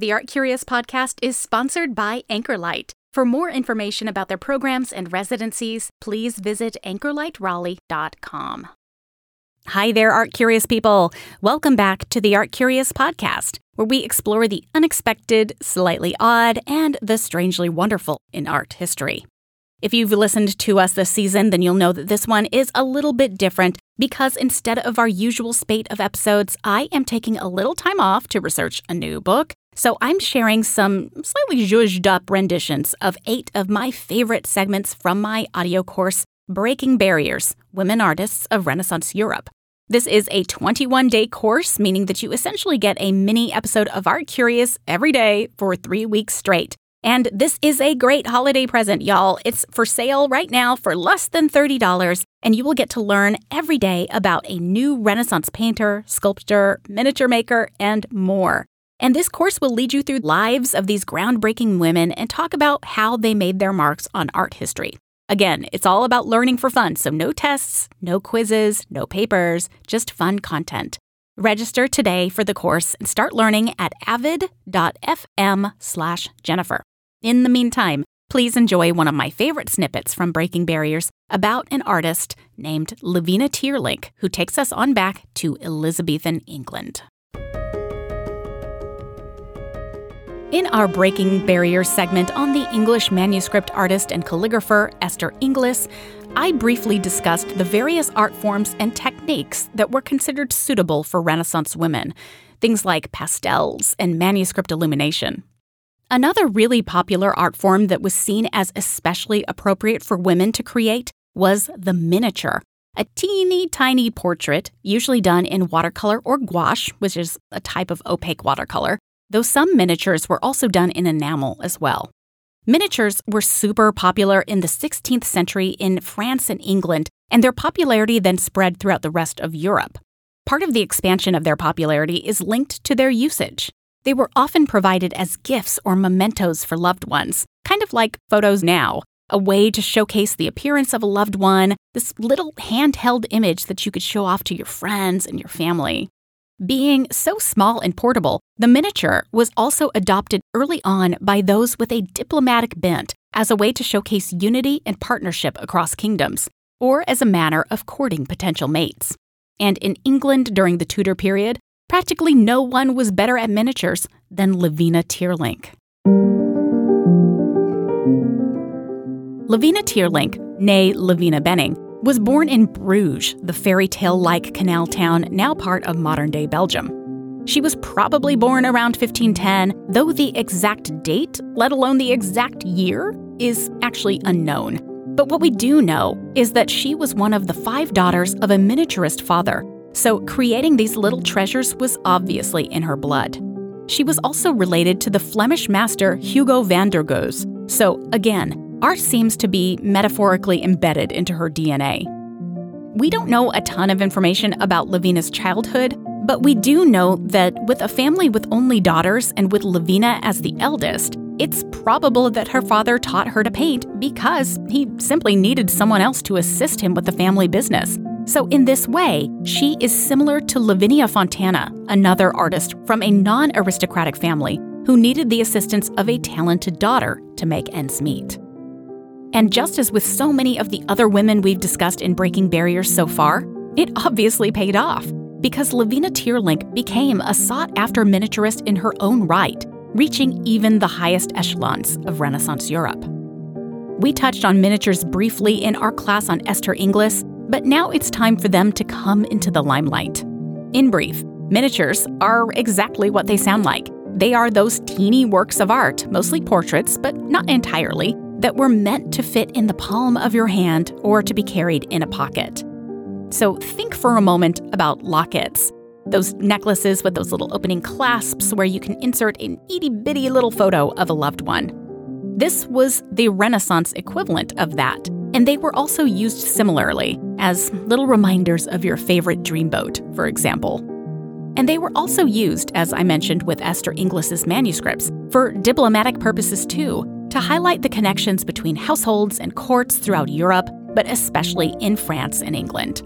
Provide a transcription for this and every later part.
The Art Curious podcast is sponsored by Anchorlight. For more information about their programs and residencies, please visit anchorlightraleigh.com. Hi there, Art Curious people. Welcome back to the Art Curious podcast, where we explore the unexpected, slightly odd, and the strangely wonderful in art history. If you've listened to us this season, then you'll know that this one is a little bit different because instead of our usual spate of episodes, I am taking a little time off to research a new book so I'm sharing some slightly zhuzhed up renditions of eight of my favorite segments from my audio course, Breaking Barriers Women Artists of Renaissance Europe. This is a 21 day course, meaning that you essentially get a mini episode of Art Curious every day for three weeks straight. And this is a great holiday present, y'all. It's for sale right now for less than $30, and you will get to learn every day about a new Renaissance painter, sculptor, miniature maker, and more. And this course will lead you through lives of these groundbreaking women and talk about how they made their marks on art history. Again, it's all about learning for fun, so no tests, no quizzes, no papers, just fun content. Register today for the course and start learning at avid.fm/jennifer. In the meantime, please enjoy one of my favorite snippets from Breaking Barriers about an artist named Levina Teerlinc, who takes us on back to Elizabethan England. In our Breaking Barriers segment on the English manuscript artist and calligrapher Esther Inglis, I briefly discussed the various art forms and techniques that were considered suitable for Renaissance women, things like pastels and manuscript illumination. Another really popular art form that was seen as especially appropriate for women to create was the miniature, a teeny tiny portrait, usually done in watercolor or gouache, which is a type of opaque watercolor, though some miniatures were also done in enamel as well. Miniatures were super popular in the 16th century in France and England, and their popularity then spread throughout the rest of Europe. Part of the expansion of their popularity is linked to their usage. They were often provided as gifts or mementos for loved ones, kind of like photos now, a way to showcase the appearance of a loved one, this little handheld image that you could show off to your friends and your family. Being so small and portable, the miniature was also adopted early on by those with a diplomatic bent as a way to showcase unity and partnership across kingdoms, or as a manner of courting potential mates. And in England during the Tudor period, practically no one was better at miniatures than Levina Teerlinc. Levina Teerlinc, née Levina Bening, was born in Bruges, the fairy tale like canal town now part of modern day Belgium. She was probably born around 1510, though the exact date, let alone the exact year, is actually unknown. But what we do know is that she was one of the five daughters of a miniaturist father, so creating these little treasures was obviously in her blood. She was also related to the Flemish master Hugo van der Goes, so again, art seems to be metaphorically embedded into her DNA. We don't know a ton of information about Levina's childhood, but we do know that with a family with only daughters and with Levina as the eldest, it's probable that her father taught her to paint because he simply needed someone else to assist him with the family business. So, in this way, she is similar to Lavinia Fontana, another artist from a non aristocratic family who needed the assistance of a talented daughter to make ends meet. And just as with so many of the other women we've discussed in Breaking Barriers so far, it obviously paid off. because Levina Teerlinc became a sought after miniaturist in her own right, reaching even the highest echelons of Renaissance Europe. We touched on miniatures briefly in our class on Esther Inglis, but now it's time for them to come into the limelight. In brief, miniatures are exactly what they sound like. They are those teeny works of art, mostly portraits, but not entirely, that were meant to fit in the palm of your hand or to be carried in a pocket. So think for a moment about lockets. Those necklaces with those little opening clasps where you can insert an itty bitty little photo of a loved one. This was the Renaissance equivalent of that, and they were also used similarly as little reminders of your favorite dreamboat, for example. And they were also used, as I mentioned with Esther Inglis's manuscripts, for diplomatic purposes too, to highlight the connections between households and courts throughout Europe, but especially in France and England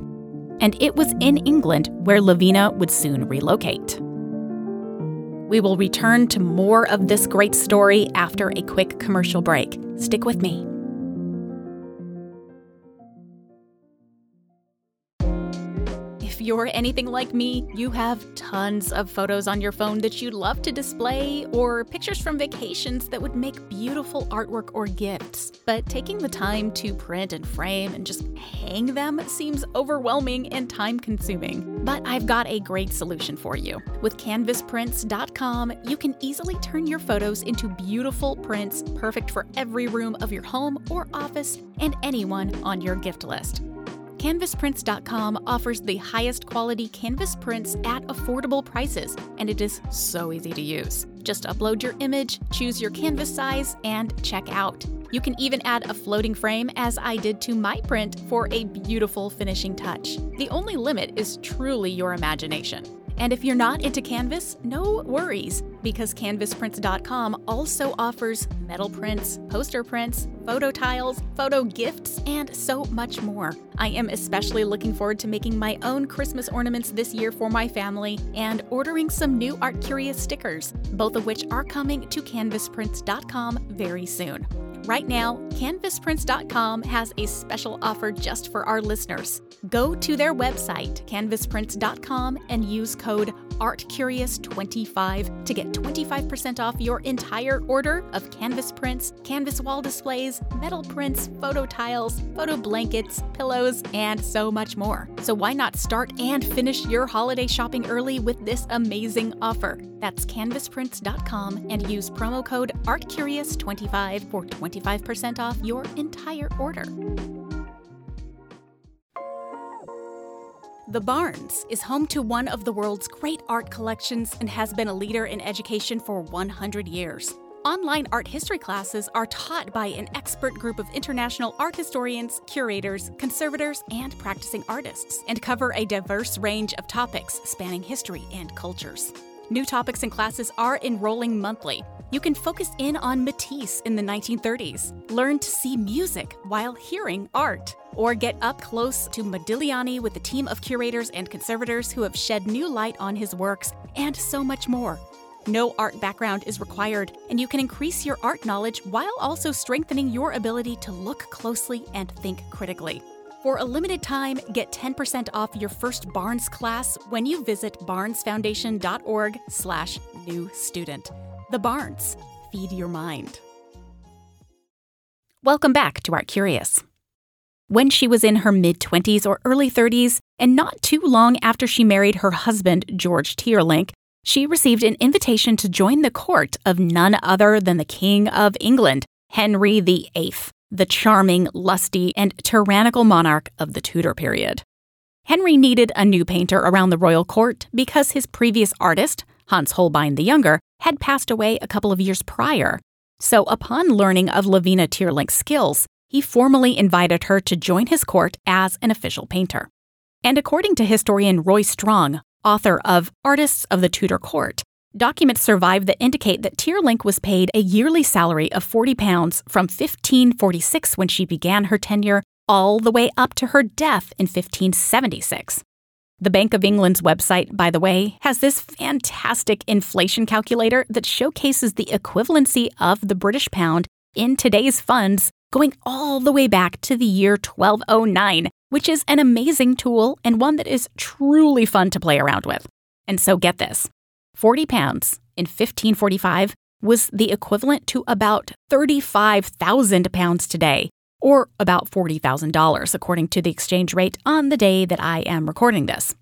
and it was in England where Levina would soon relocate. We will return to more of this great story after a quick commercial break. Stick with me. You're anything like me, you have tons of photos on your phone that you'd love to display, or pictures from vacations that would make beautiful artwork or gifts. But taking the time to print and frame and just hang them seems overwhelming and time consuming. But I've got a great solution for you. With canvasprints.com, you can easily turn your photos into beautiful prints perfect for every room of your home or office and anyone on your gift list. CanvasPrints.com offers the highest quality canvas prints at affordable prices, and it is so easy to use. Just upload your image, choose your canvas size, and check out. You can even add a floating frame, as I did to my print, for a beautiful finishing touch. The only limit is truly your imagination. And if you're not into Canvas, no worries, because CanvasPrints.com also offers metal prints, poster prints, photo tiles, photo gifts, and so much more. I am especially looking forward to making my own Christmas ornaments this year for my family and ordering some new Art Curious stickers, both of which are coming to CanvasPrints.com very soon. Right now, CanvasPrints.com has a special offer just for our listeners. Go to their website, canvasprints.com, and use code ARTCurious25 to get 25% off your entire order of canvas prints, canvas wall displays, metal prints, photo tiles, photo blankets, pillows, and so much more. So why not start and finish your holiday shopping early with this amazing offer? That's canvasprints.com and use promo code ARTCurious25 for 25% off your entire order. The Barnes is home to one of the world's great art collections and has been a leader in education for 100 years. Online art history classes are taught by an expert group of international art historians, curators, conservators, and practicing artists, and cover a diverse range of topics spanning history and cultures. New topics and classes are enrolling monthly. You can focus in on Matisse in the 1930s, learn to see music while hearing art, or get up close to Modigliani with a team of curators and conservators who have shed new light on his works, and so much more. No art background is required, and you can increase your art knowledge while also strengthening your ability to look closely and think critically. For a limited time, get 10% off your first Barnes class when you visit barnesfoundation.org slash new student. The Barnes. Feed your mind. Welcome back to Art Curious. When she was in her mid 20s or early 30s, and not too long after she married her husband, George Teerlinc, she received an invitation to join the court of none other than the King of England, Henry VIII the charming, lusty, and tyrannical monarch of the Tudor period. Henry needed a new painter around the royal court because his previous artist, Hans Holbein the Younger, had passed away a couple of years prior. So, upon learning of Levina Teerlinc's skills, he formally invited her to join his court as an official painter. And according to historian Roy Strong, author of Artists of the Tudor Court, Documents survive that indicate that Teerlinc was paid a yearly salary of 40 pounds from 1546 when she began her tenure all the way up to her death in 1576. The Bank of England's website, by the way, has this fantastic inflation calculator that showcases the equivalency of the British pound in today's funds going all the way back to the year 1209, which is an amazing tool and one that is truly fun to play around with. And so get this 40 pounds in 1545 was the equivalent to about 35,000 pounds today, or about $40,000, according to the exchange rate on the day that I am recording this.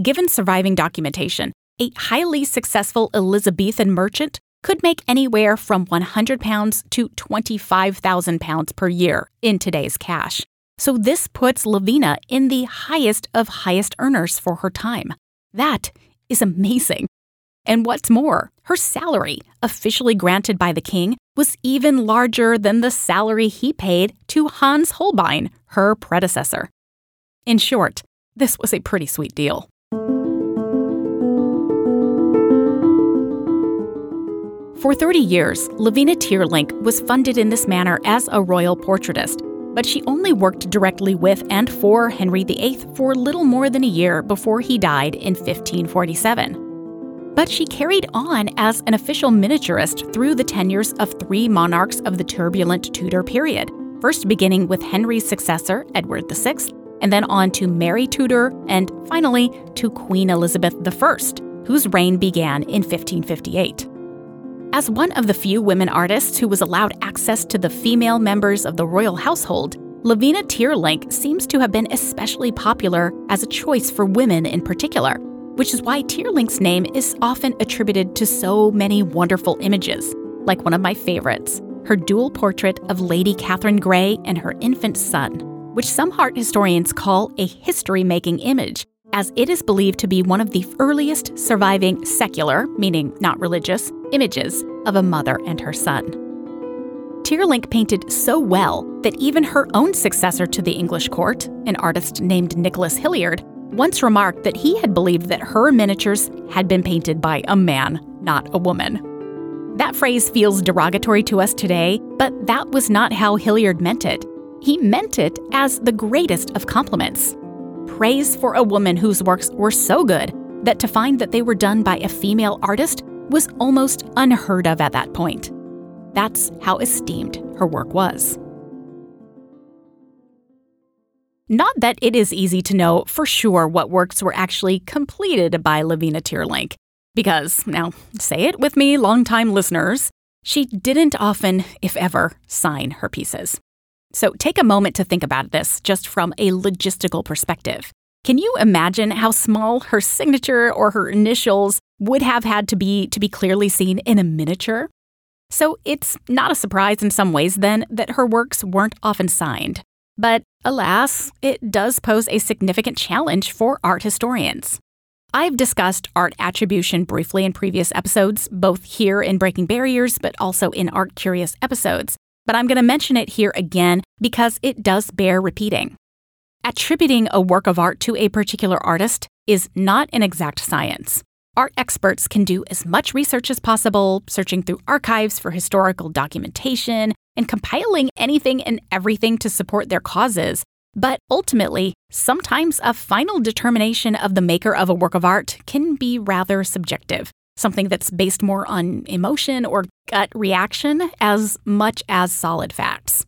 Given surviving documentation, a highly successful Elizabethan merchant could make anywhere from 100 pounds to 25,000 pounds per year in today's cash. So this puts Levina in the highest of highest earners for her time. That is amazing. And what's more, her salary, officially granted by the king, was even larger than the salary he paid to Hans Holbein, her predecessor. In short, this was a pretty sweet deal. For 30 years, Levina Teerlinc was funded in this manner as a royal portraitist, but she only worked directly with and for Henry VIII for little more than a year before he died in 1547. But she carried on as an official miniaturist through the tenures of three monarchs of the turbulent Tudor period, first beginning with Henry's successor, Edward VI, and then on to Mary Tudor, and finally to Queen Elizabeth I, whose reign began in 1558. As one of the few women artists who was allowed access to the female members of the royal household, Levina Teerlinc seems to have been especially popular as a choice for women in particular, which is why Teerlinc's name is often attributed to so many wonderful images, like one of my favorites, her dual portrait of Lady Catherine Grey and her infant son, which some art historians call a history making image, as it is believed to be one of the earliest surviving secular, meaning not religious, images of a mother and her son. Teerlinc painted so well that even her own successor to the English court, an artist named Nicholas Hilliard, once remarked that he had believed that her miniatures had been painted by a man, not a woman. That phrase feels derogatory to us today, but that was not how Hilliard meant it. He meant it as the greatest of compliments. Praise for a woman whose works were so good that to find that they were done by a female artist was almost unheard of at that point. That's how esteemed her work was. Not that it is easy to know for sure what works were actually completed by Levina Teerlinc, because, now, say it with me, longtime listeners, she didn't often, if ever, sign her pieces. So take a moment to think about this just from a logistical perspective. Can you imagine how small her signature or her initials would have had to be to be clearly seen in a miniature? So it's not a surprise in some ways then that her works weren't often signed. But alas, it does pose a significant challenge for art historians. I've discussed art attribution briefly in previous episodes, both here in Breaking Barriers, but also in Art Curious episodes. But I'm going to mention it here again because it does bear repeating. Attributing a work of art to a particular artist is not an exact science. Art experts can do as much research as possible, searching through archives for historical documentation and compiling anything and everything to support their causes. But ultimately, sometimes a final determination of the maker of a work of art can be rather subjective, something that's based more on emotion or gut reaction as much as solid facts.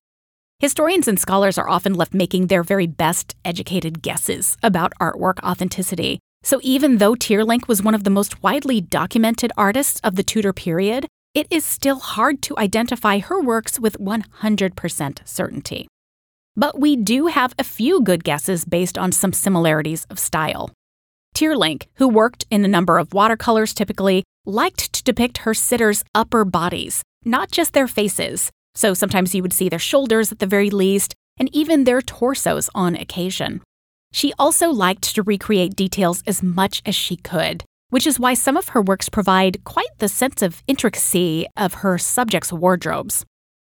Historians and scholars are often left making their very best educated guesses about artwork authenticity. So even though Teerlinc was one of the most widely documented artists of the Tudor period, it is still hard to identify her works with 100% certainty. But we do have a few good guesses based on some similarities of style. Teerlinc, who worked in a number of watercolors typically, liked to depict her sitters' upper bodies, not just their faces, so sometimes you would see their shoulders at the very least, and even their torsos on occasion. She also liked to recreate details as much as she could, which is why some of her works provide quite the sense of intricacy of her subjects' wardrobes.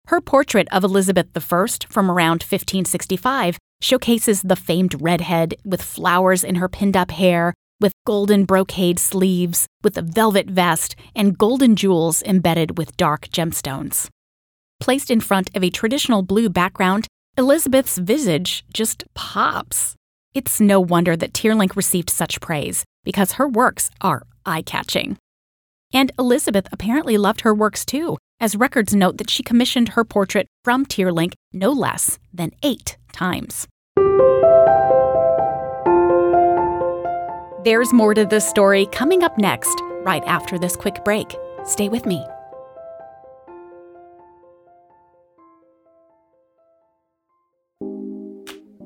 Her portrait of Elizabeth I from around 1565 showcases the famed redhead with flowers in her pinned up hair, with golden brocade sleeves, with a velvet vest, and golden jewels embedded with dark gemstones. Placed in front of a traditional blue background, Elizabeth's visage just pops. It's no wonder that Teerlinc received such praise, because her works are eye catching. And Elizabeth apparently loved her works too, as records note that she commissioned her portrait from Teerlinc no less than eight times. There's more to this story coming up next, right after this quick break. Stay with me.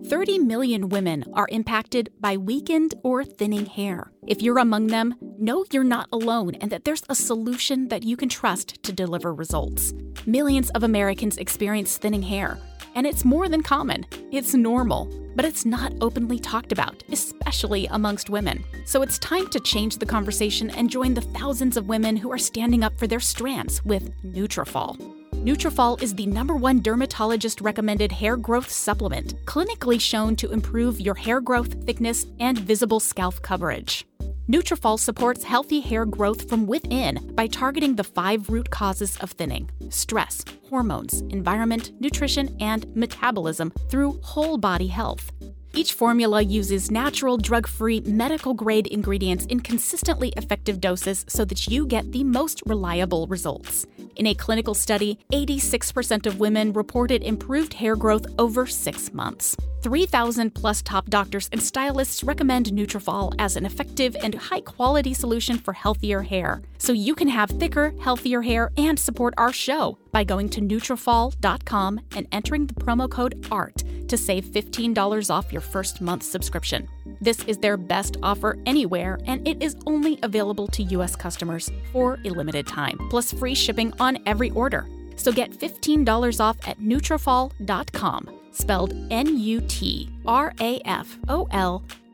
30 million women are impacted by weakened or thinning hair. If you're among them, know you're not alone and that there's a solution that you can trust to deliver results. Millions of Americans experience thinning hair, and it's more than common. It's normal, but it's not openly talked about, especially amongst women. So it's time to change the conversation and join the thousands of women who are standing up for their strands with Nutrafol. Nutrafol is the number one dermatologist recommended hair growth supplement, clinically shown to improve your hair growth, thickness, and visible scalp coverage. Nutrafol supports healthy hair growth from within by targeting the five root causes of thinning: stress, hormones, environment, nutrition, and metabolism through whole body health. Each formula uses natural, drug free, medical grade ingredients in consistently effective doses so that you get the most reliable results. In a clinical study, 86% of women reported improved hair growth over six months. 3,000 plus top doctors and stylists recommend Nutrafol as an effective and high quality solution for healthier hair. So you can have thicker, healthier hair and support our show by going to Nutrafol.com and entering the promo code ART to save $15 off your first month subscription. This is their best offer anywhere, and it is only available to U.S. customers for a limited time, plus free shipping on every order. So get $15 off at Nutrafol.com, spelled N-U-T-R-A-F-O-L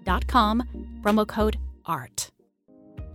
dot com, promo code ART.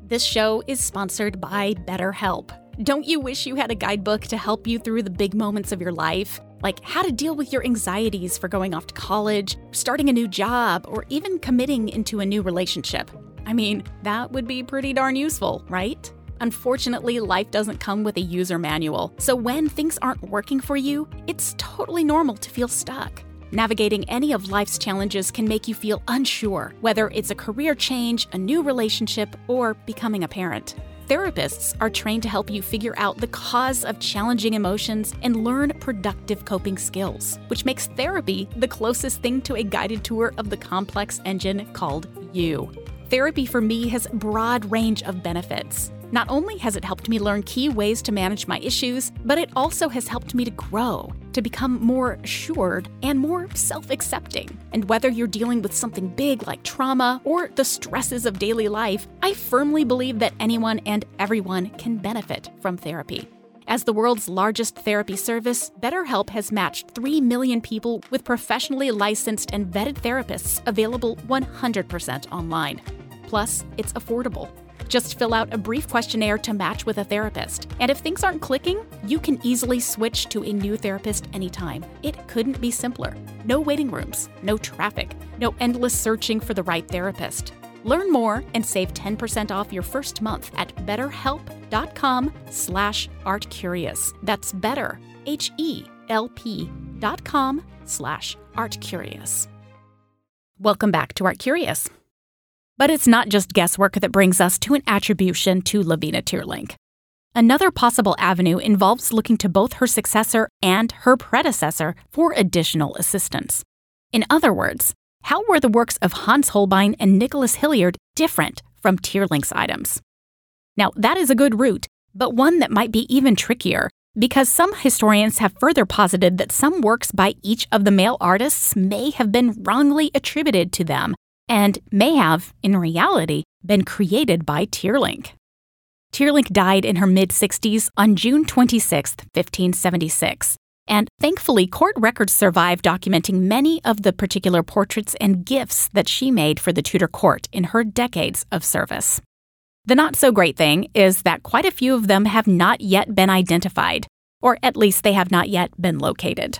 This show is sponsored by BetterHelp. Don't you wish you had a guidebook to help you through the big moments of your life? Like how to deal with your anxieties for going off to college, starting a new job, or even committing into a new relationship. I mean, that would be pretty darn useful, right? Unfortunately, life doesn't come with a user manual, so when things aren't working for you, it's totally normal to feel stuck. Navigating any of life's challenges can make you feel unsure, whether it's a career change, a new relationship, or becoming a parent. Therapists are trained to help you figure out the cause of challenging emotions and learn productive coping skills, which makes therapy the closest thing to a guided tour of the complex engine called you. Therapy for me has broad range of benefits. Not only has it helped me learn key ways to manage my issues, but it also has helped me to grow, to become more assured and more self accepting. And whether you're dealing with something big like trauma or the stresses of daily life, I firmly believe that anyone and everyone can benefit from therapy. As the world's largest therapy service, BetterHelp has matched 3 million people with professionally licensed and vetted therapists available 100% online. Plus, it's affordable. Just fill out a brief questionnaire to match with a therapist. And if things aren't clicking, you can easily switch to a new therapist anytime. It couldn't be simpler. No waiting rooms, no traffic, no endless searching for the right therapist. Learn more and save 10% off your first month at betterhelp.com slash artcurious. That's better, H-E-L-P dot com slash artcurious. Welcome back to Art Curious. But it's not just guesswork that brings us to an attribution to Levina Teerlinc. Another possible avenue involves looking to both her successor and her predecessor for additional assistance. In other words, how were the works of Hans Holbein and Nicholas Hilliard different from Teerlinc's items? Now, that is a good route, but one that might be even trickier because some historians have further posited that some works by each of the male artists may have been wrongly attributed to them and may have, in reality, been created by Teerlinc. Teerlinc died in her mid 60s on June 26, 1576, and thankfully, court records survive documenting many of the particular portraits and gifts that she made for the Tudor court in her decades of service. The not so great thing is that quite a few of them have not yet been identified, or at least they have not yet been located.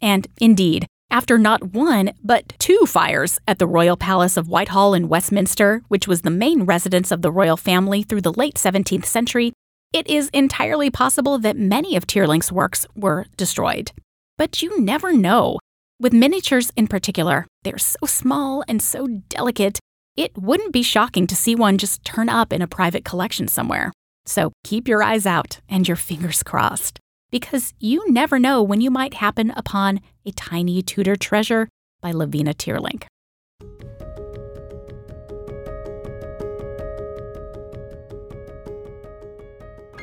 And indeed, after not one, but two fires at the Royal Palace of Whitehall in Westminster, which was the main residence of the royal family through the late 17th century, it is entirely possible that many of Teerlinc's works were destroyed. But you never know. With miniatures in particular, they're so small and so delicate, it wouldn't be shocking to see one just turn up in a private collection somewhere. So keep your eyes out and your fingers crossed because you never know when you might happen upon a tiny Tudor treasure by Levina Teerlinc.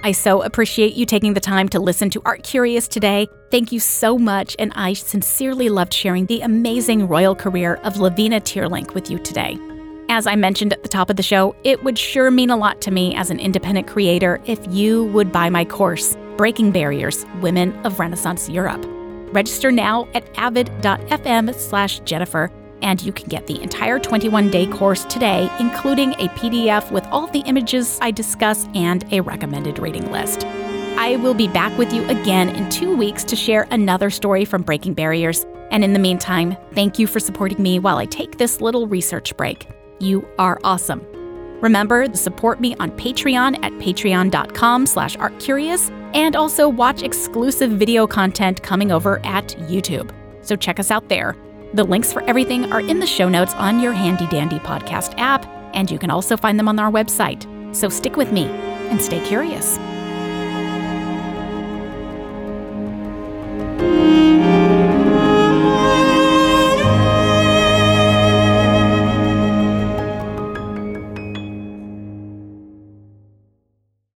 I so appreciate you taking the time to listen to Art Curious today. Thank you so much, and I sincerely loved sharing the amazing royal career of Levina Teerlinc with you today. As I mentioned at the top of the show, it would sure mean a lot to me as an independent creator if you would buy my course Breaking Barriers Women of Renaissance Europe. Register now at avid.fm slash Jennifer and you can get the entire 21 day course today, including a PDF with all the images I discuss and a recommended reading list. I will be back with you again in two weeks to share another story from Breaking Barriers. And in the meantime, thank you for supporting me while I take this little research break. You are awesome. Remember to support me on Patreon at patreon.com slash artcurious and also watch exclusive video content coming over at YouTube. So check us out there. The links for everything are in the show notes on your handy dandy podcast app, and you can also find them on our website. So stick with me and stay curious.